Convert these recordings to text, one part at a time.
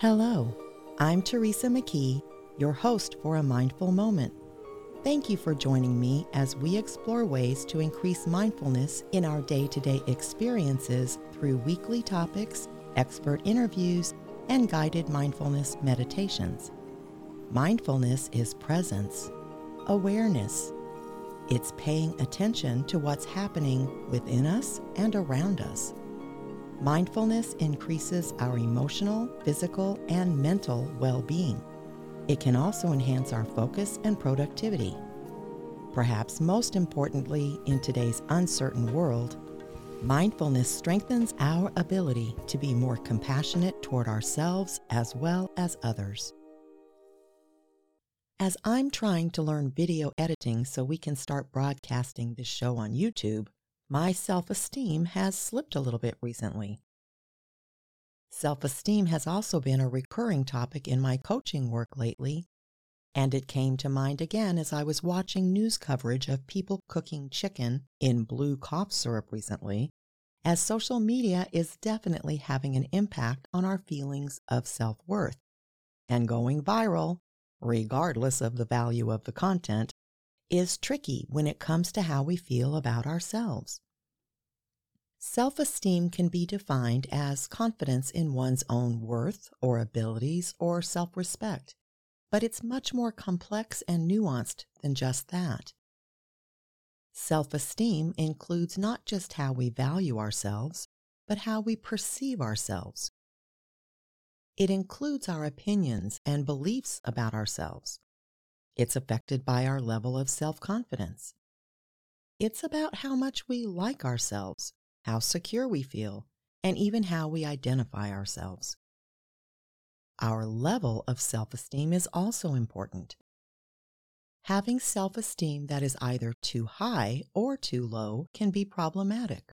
Hello, I'm Teresa McKee, your host for A Mindful Moment. Thank you for joining me as we explore ways to increase mindfulness in our day to day experiences through weekly topics, expert interviews, and guided mindfulness meditations. Mindfulness is presence, awareness. It's paying attention to what's happening within us and around us. Mindfulness increases our emotional, physical, and mental well being. It can also enhance our focus and productivity. Perhaps most importantly, in today's uncertain world, mindfulness strengthens our ability to be more compassionate toward ourselves as well as others. As I'm trying to learn video editing so we can start broadcasting this show on YouTube, my self esteem has slipped a little bit recently. Self esteem has also been a recurring topic in my coaching work lately, and it came to mind again as I was watching news coverage of people cooking chicken in blue cough syrup recently, as social media is definitely having an impact on our feelings of self worth. And going viral, regardless of the value of the content, is tricky when it comes to how we feel about ourselves. Self esteem can be defined as confidence in one's own worth or abilities or self respect, but it's much more complex and nuanced than just that. Self esteem includes not just how we value ourselves, but how we perceive ourselves. It includes our opinions and beliefs about ourselves, it's affected by our level of self confidence. It's about how much we like ourselves, how secure we feel, and even how we identify ourselves. Our level of self esteem is also important. Having self esteem that is either too high or too low can be problematic.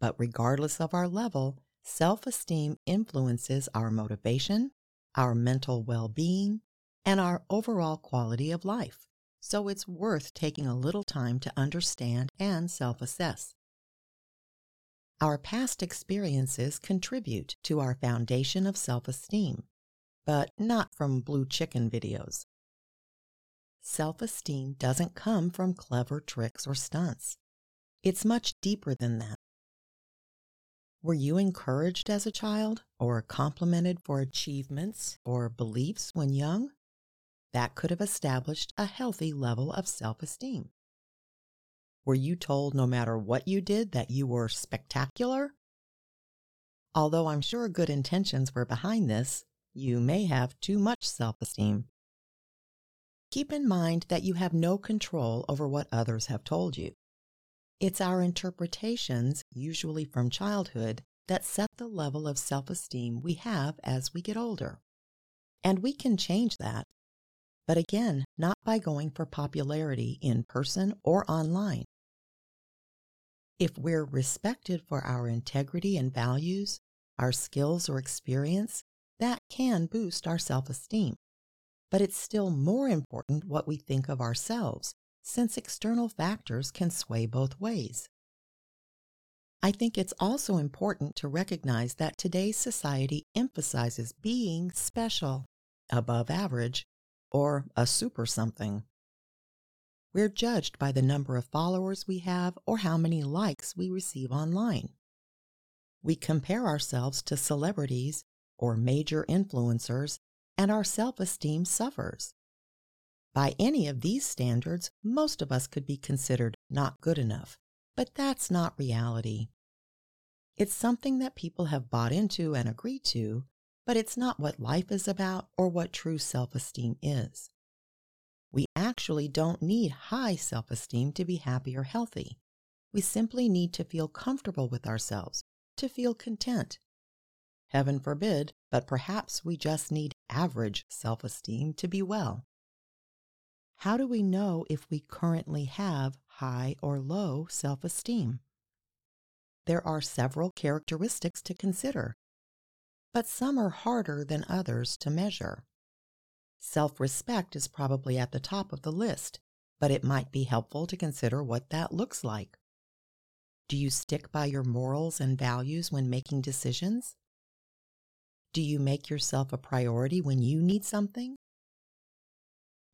But regardless of our level, self esteem influences our motivation, our mental well being, and our overall quality of life. So it's worth taking a little time to understand and self assess. Our past experiences contribute to our foundation of self esteem, but not from blue chicken videos. Self esteem doesn't come from clever tricks or stunts. It's much deeper than that. Were you encouraged as a child or complimented for achievements or beliefs when young? That could have established a healthy level of self esteem. Were you told no matter what you did that you were spectacular? Although I'm sure good intentions were behind this, you may have too much self esteem. Keep in mind that you have no control over what others have told you. It's our interpretations, usually from childhood, that set the level of self esteem we have as we get older. And we can change that but again, not by going for popularity in person or online. If we're respected for our integrity and values, our skills or experience, that can boost our self esteem. But it's still more important what we think of ourselves, since external factors can sway both ways. I think it's also important to recognize that today's society emphasizes being special, above average, or a super something. we're judged by the number of followers we have or how many likes we receive online. We compare ourselves to celebrities or major influencers, and our self esteem suffers. By any of these standards, most of us could be considered not good enough, but that's not reality. It's something that people have bought into and agreed to, but it's not what life is about or what true self esteem is. We actually don't need high self esteem to be happy or healthy. We simply need to feel comfortable with ourselves, to feel content. Heaven forbid, but perhaps we just need average self esteem to be well. How do we know if we currently have high or low self esteem? There are several characteristics to consider, but some are harder than others to measure. Self respect is probably at the top of the list, but it might be helpful to consider what that looks like. Do you stick by your morals and values when making decisions? Do you make yourself a priority when you need something?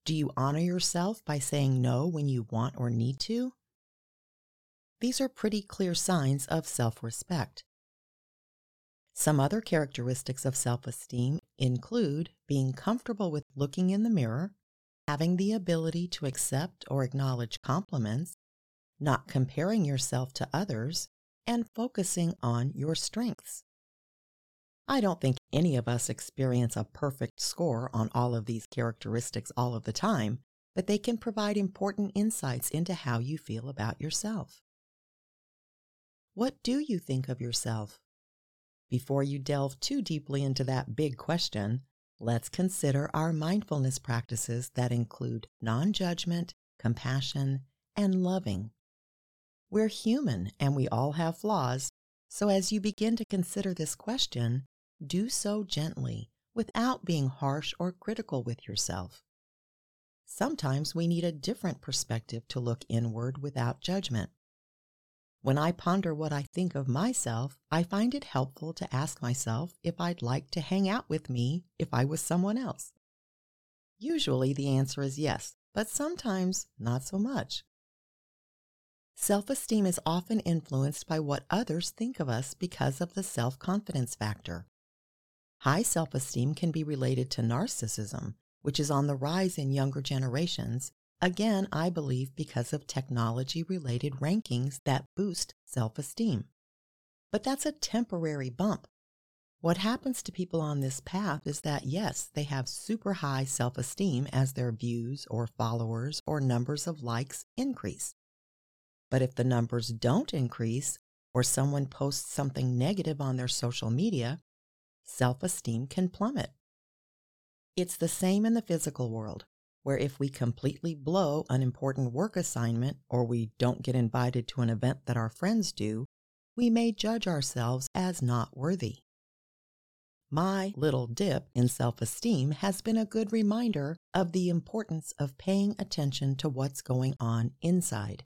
Do you honor yourself by saying no when you want or need to? These are pretty clear signs of self respect. Some other characteristics of self esteem include being comfortable with looking in the mirror, having the ability to accept or acknowledge compliments, not comparing yourself to others, and focusing on your strengths. I don't think any of us experience a perfect score on all of these characteristics all of the time, but they can provide important insights into how you feel about yourself. What do you think of yourself? Before you delve too deeply into that big question, let's consider our mindfulness practices that include non judgment, compassion, and loving. We're human and we all have flaws, so as you begin to consider this question, do so gently without being harsh or critical with yourself. Sometimes we need a different perspective to look inward without judgment. When I ponder what I think of myself, I find it helpful to ask myself if I'd like to hang out with me if I was someone else. Usually the answer is yes, but sometimes not so much. Self esteem is often influenced by what others think of us because of the self confidence factor. High self esteem can be related to narcissism, which is on the rise in younger generations, Again, I believe because of technology related rankings that boost self esteem. But that's a temporary bump. What happens to people on this path is that, yes, they have super high self esteem as their views or followers or numbers of likes increase. But if the numbers don't increase, or someone posts something negative on their social media, self esteem can plummet. It's the same in the physical world where if we completely blow an important work assignment or we don't get invited to an event that our friends do, we may judge ourselves as not worthy. My little dip in self esteem has been a good reminder of the importance of paying attention to what's going on inside.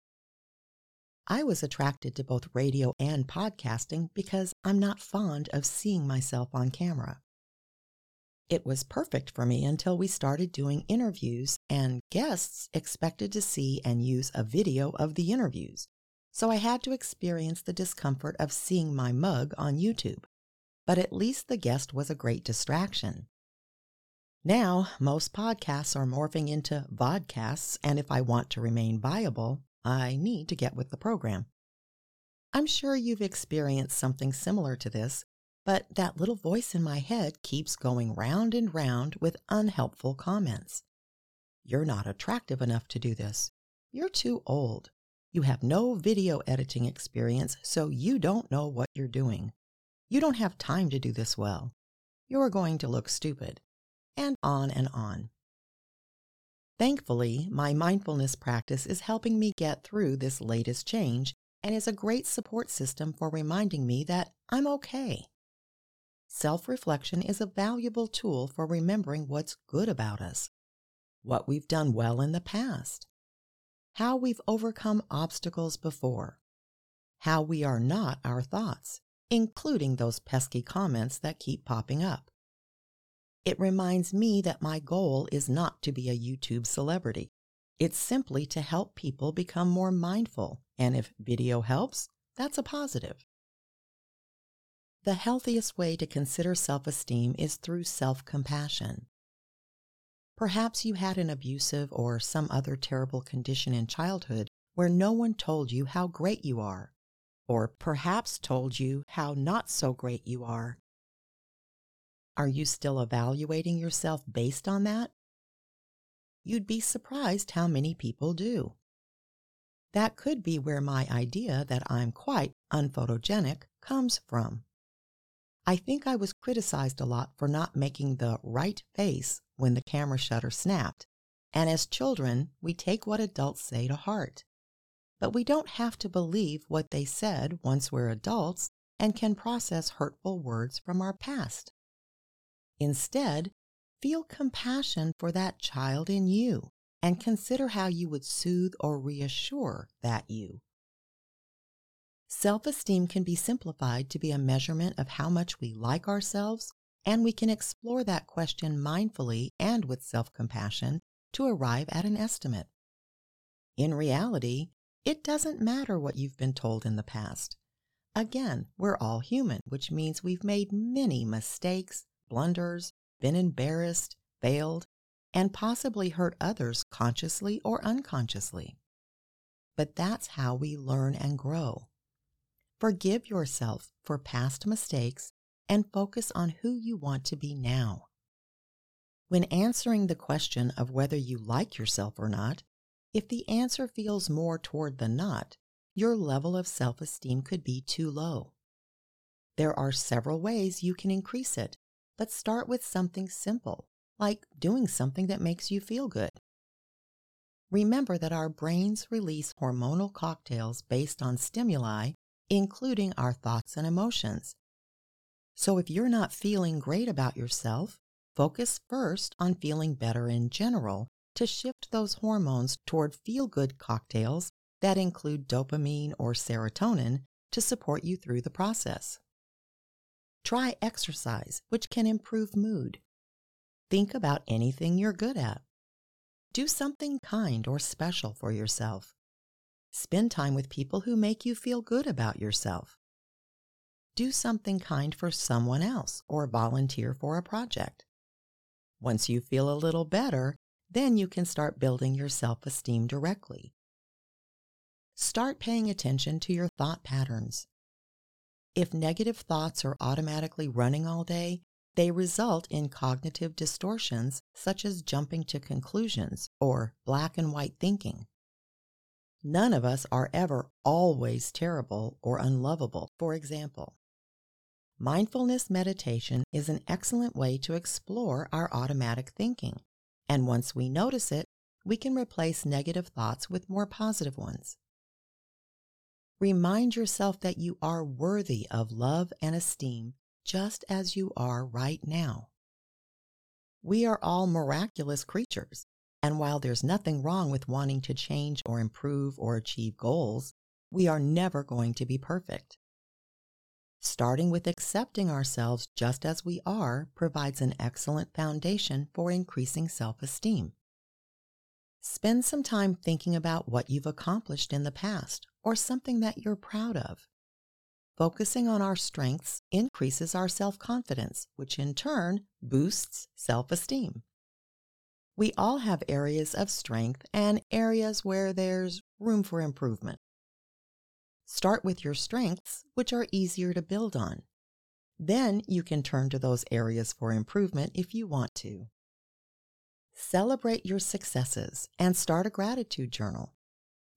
I was attracted to both radio and podcasting because I'm not fond of seeing myself on camera. It was perfect for me until we started doing interviews, and guests expected to see and use a video of the interviews. So I had to experience the discomfort of seeing my mug on YouTube. But at least the guest was a great distraction. Now, most podcasts are morphing into vodcasts, and if I want to remain viable, I need to get with the program. I'm sure you've experienced something similar to this but that little voice in my head keeps going round and round with unhelpful comments. You're not attractive enough to do this. You're too old. You have no video editing experience, so you don't know what you're doing. You don't have time to do this well. You're going to look stupid. And on and on. Thankfully, my mindfulness practice is helping me get through this latest change and is a great support system for reminding me that I'm okay. Self reflection is a valuable tool for remembering what's good about us, what we've done well in the past, how we've overcome obstacles before, how we are not our thoughts, including those pesky comments that keep popping up. It reminds me that my goal is not to be a YouTube celebrity. It's simply to help people become more mindful, and if video helps, that's a positive. The healthiest way to consider self esteem is through self compassion. Perhaps you had an abusive or some other terrible condition in childhood where no one told you how great you are, or perhaps told you how not so great you are. Are you still evaluating yourself based on that? You'd be surprised how many people do. That could be where my idea that I'm quite unphotogenic comes from. I think I was criticized a lot for not making the right face when the camera shutter snapped, and as children, we take what adults say to heart. But we don't have to believe what they said once we're adults and can process hurtful words from our past. Instead, feel compassion for that child in you and consider how you would soothe or reassure that you. Self esteem can be simplified to be a measurement of how much we like ourselves, and we can explore that question mindfully and with self compassion to arrive at an estimate. In reality, it doesn't matter what you've been told in the past. Again, we're all human, which means we've made many mistakes, blunders, been embarrassed, failed, and possibly hurt others consciously or unconsciously. But that's how we learn and grow. Forgive yourself for past mistakes and focus on who you want to be now. When answering the question of whether you like yourself or not, if the answer feels more toward the not, your level of self esteem could be too low. There are several ways you can increase it, but start with something simple like doing something that makes you feel good. Remember that our brains release hormonal cocktails based on stimuli, including our thoughts and emotions. So if you're not feeling great about yourself, focus first on feeling better in general to shift those hormones toward feel good cocktails that include dopamine or serotonin to support you through the process. Try exercise, which can improve mood. Think about anything you're good at. Do something kind or special for yourself. Spend time with people who make you feel good about yourself. Do something kind for someone else or volunteer for a project. Once you feel a little better, then you can start building your self esteem directly. Start paying attention to your thought patterns. If negative thoughts are automatically running all day, they result in cognitive distortions such as jumping to conclusions or black and white thinking. None of us are ever always terrible or unlovable, for example. Mindfulness meditation is an excellent way to explore our automatic thinking, and once we notice it, we can replace negative thoughts with more positive ones. Remind yourself that you are worthy of love and esteem just as you are right now. We are all miraculous creatures, and while there's nothing wrong with wanting to change or improve or achieve goals, we are never going to be perfect. Starting with accepting ourselves just as we are provides an excellent foundation for increasing self esteem. Spend some time thinking about what you've accomplished in the past or something that you're proud of. Focusing on our strengths increases our self confidence, which in turn boosts self esteem. We all have areas of strength and areas where there's room for improvement. Start with your strengths, which are easier to build on. Then you can turn to those areas for improvement if you want to. Celebrate your successes and start a gratitude journal.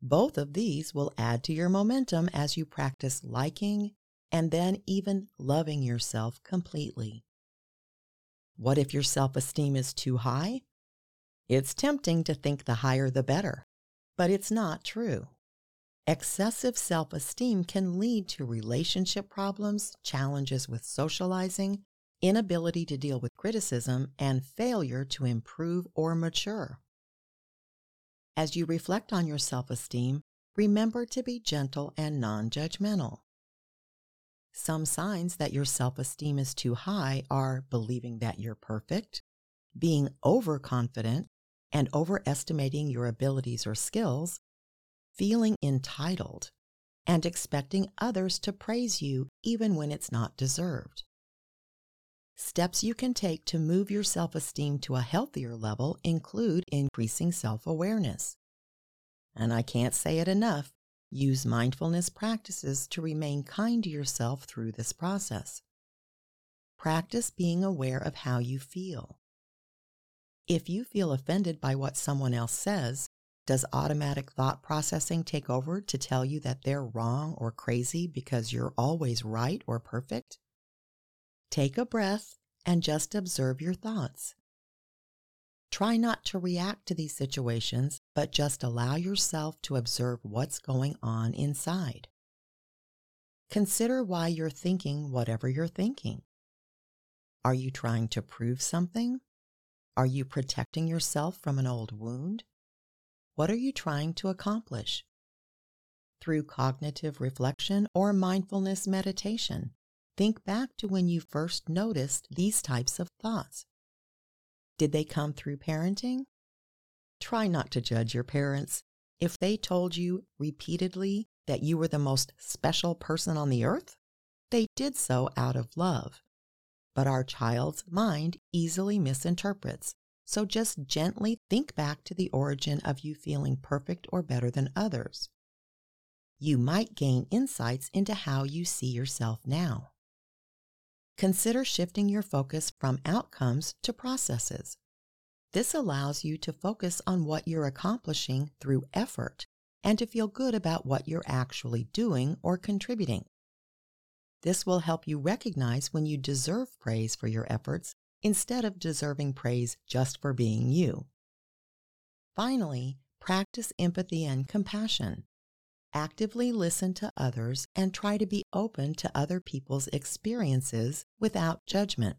Both of these will add to your momentum as you practice liking and then even loving yourself completely. What if your self esteem is too high? It's tempting to think the higher the better, but it's not true. Excessive self esteem can lead to relationship problems, challenges with socializing, inability to deal with criticism, and failure to improve or mature. As you reflect on your self esteem, remember to be gentle and non judgmental. Some signs that your self esteem is too high are believing that you're perfect, being overconfident, and overestimating your abilities or skills, feeling entitled, and expecting others to praise you even when it's not deserved. Steps you can take to move your self esteem to a healthier level include increasing self awareness. And I can't say it enough use mindfulness practices to remain kind to yourself through this process. Practice being aware of how you feel. If you feel offended by what someone else says, does automatic thought processing take over to tell you that they're wrong or crazy because you're always right or perfect? Take a breath and just observe your thoughts. Try not to react to these situations, but just allow yourself to observe what's going on inside. Consider why you're thinking whatever you're thinking. Are you trying to prove something? Are you protecting yourself from an old wound? What are you trying to accomplish? Through cognitive reflection or mindfulness meditation, Think back to when you first noticed these types of thoughts. Did they come through parenting? Try not to judge your parents. If they told you repeatedly that you were the most special person on the earth, they did so out of love. But our child's mind easily misinterprets, so just gently think back to the origin of you feeling perfect or better than others. You might gain insights into how you see yourself now consider shifting your focus from outcomes to processes. This allows you to focus on what you're accomplishing through effort and to feel good about what you're actually doing or contributing. This will help you recognize when you deserve praise for your efforts instead of deserving praise just for being you. Finally, practice empathy and compassion. Actively listen to others and try to be open to other people's experiences without judgment.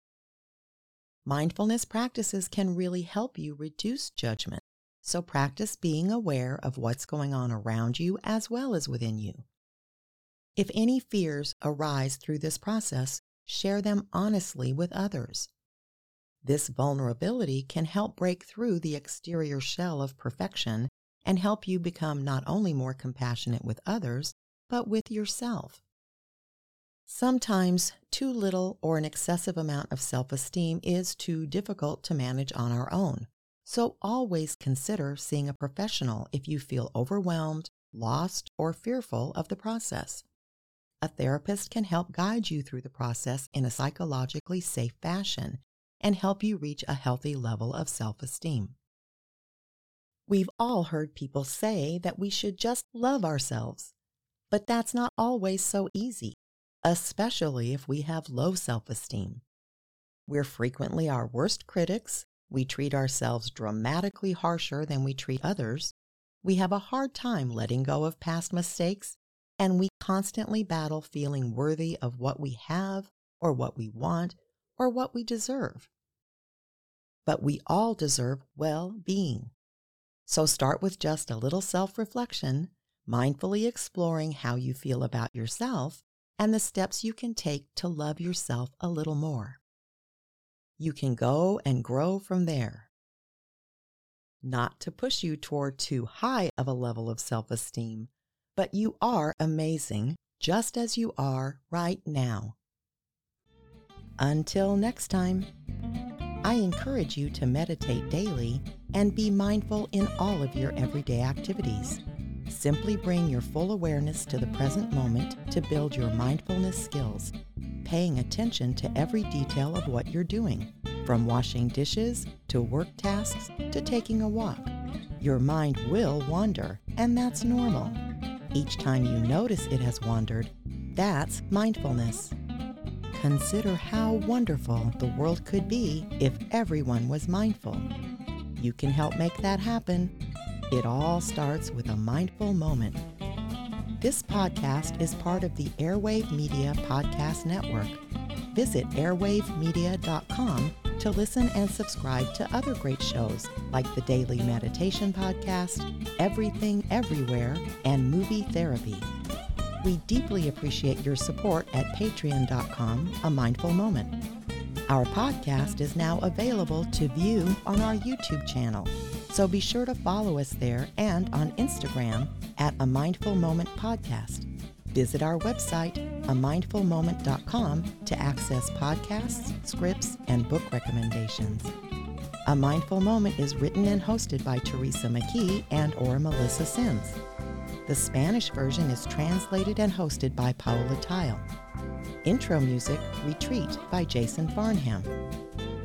Mindfulness practices can really help you reduce judgment, so practice being aware of what's going on around you as well as within you. If any fears arise through this process, share them honestly with others. This vulnerability can help break through the exterior shell of perfection and help you become not only more compassionate with others, but with yourself. Sometimes too little or an excessive amount of self esteem is too difficult to manage on our own. So always consider seeing a professional if you feel overwhelmed, lost, or fearful of the process. A therapist can help guide you through the process in a psychologically safe fashion and help you reach a healthy level of self esteem. We've all heard people say that we should just love ourselves, but that's not always so easy, especially if we have low self esteem. We're frequently our worst critics, we treat ourselves dramatically harsher than we treat others, we have a hard time letting go of past mistakes, and we constantly battle feeling worthy of what we have, or what we want, or what we deserve. But we all deserve well being. So start with just a little self reflection, mindfully exploring how you feel about yourself and the steps you can take to love yourself a little more. You can go and grow from there. Not to push you toward too high of a level of self esteem, but you are amazing just as you are right now. Until next time. I encourage you to meditate daily and be mindful in all of your everyday activities. Simply bring your full awareness to the present moment to build your mindfulness skills, paying attention to every detail of what you're doing, from washing dishes to work tasks to taking a walk. Your mind will wander, and that's normal. Each time you notice it has wandered, that's mindfulness. Consider how wonderful the world could be if everyone was mindful. You can help make that happen. It all starts with a mindful moment. This podcast is part of the Airwave Media Podcast Network. Visit airwavemedia.com to listen and subscribe to other great shows like the Daily Meditation Podcast, Everything Everywhere, and Movie Therapy. We deeply appreciate your support at patreon.com, a mindful moment. Our podcast is now available to view on our YouTube channel. So be sure to follow us there and on Instagram at A Mindful Moment Podcast. Visit our website, amindfulmoment.com, to access podcasts, scripts, and book recommendations. A Mindful Moment is written and hosted by Teresa McKee and or Melissa Sims. The Spanish version is translated and hosted by Paola Theil. Intro music, Retreat by Jason Farnham.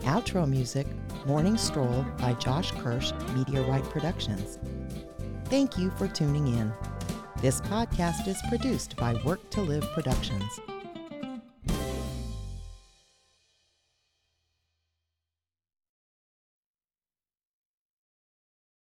Outro music, Morning Stroll by Josh Kirsch, Media Right Productions. Thank you for tuning in. This podcast is produced by Work to Live Productions.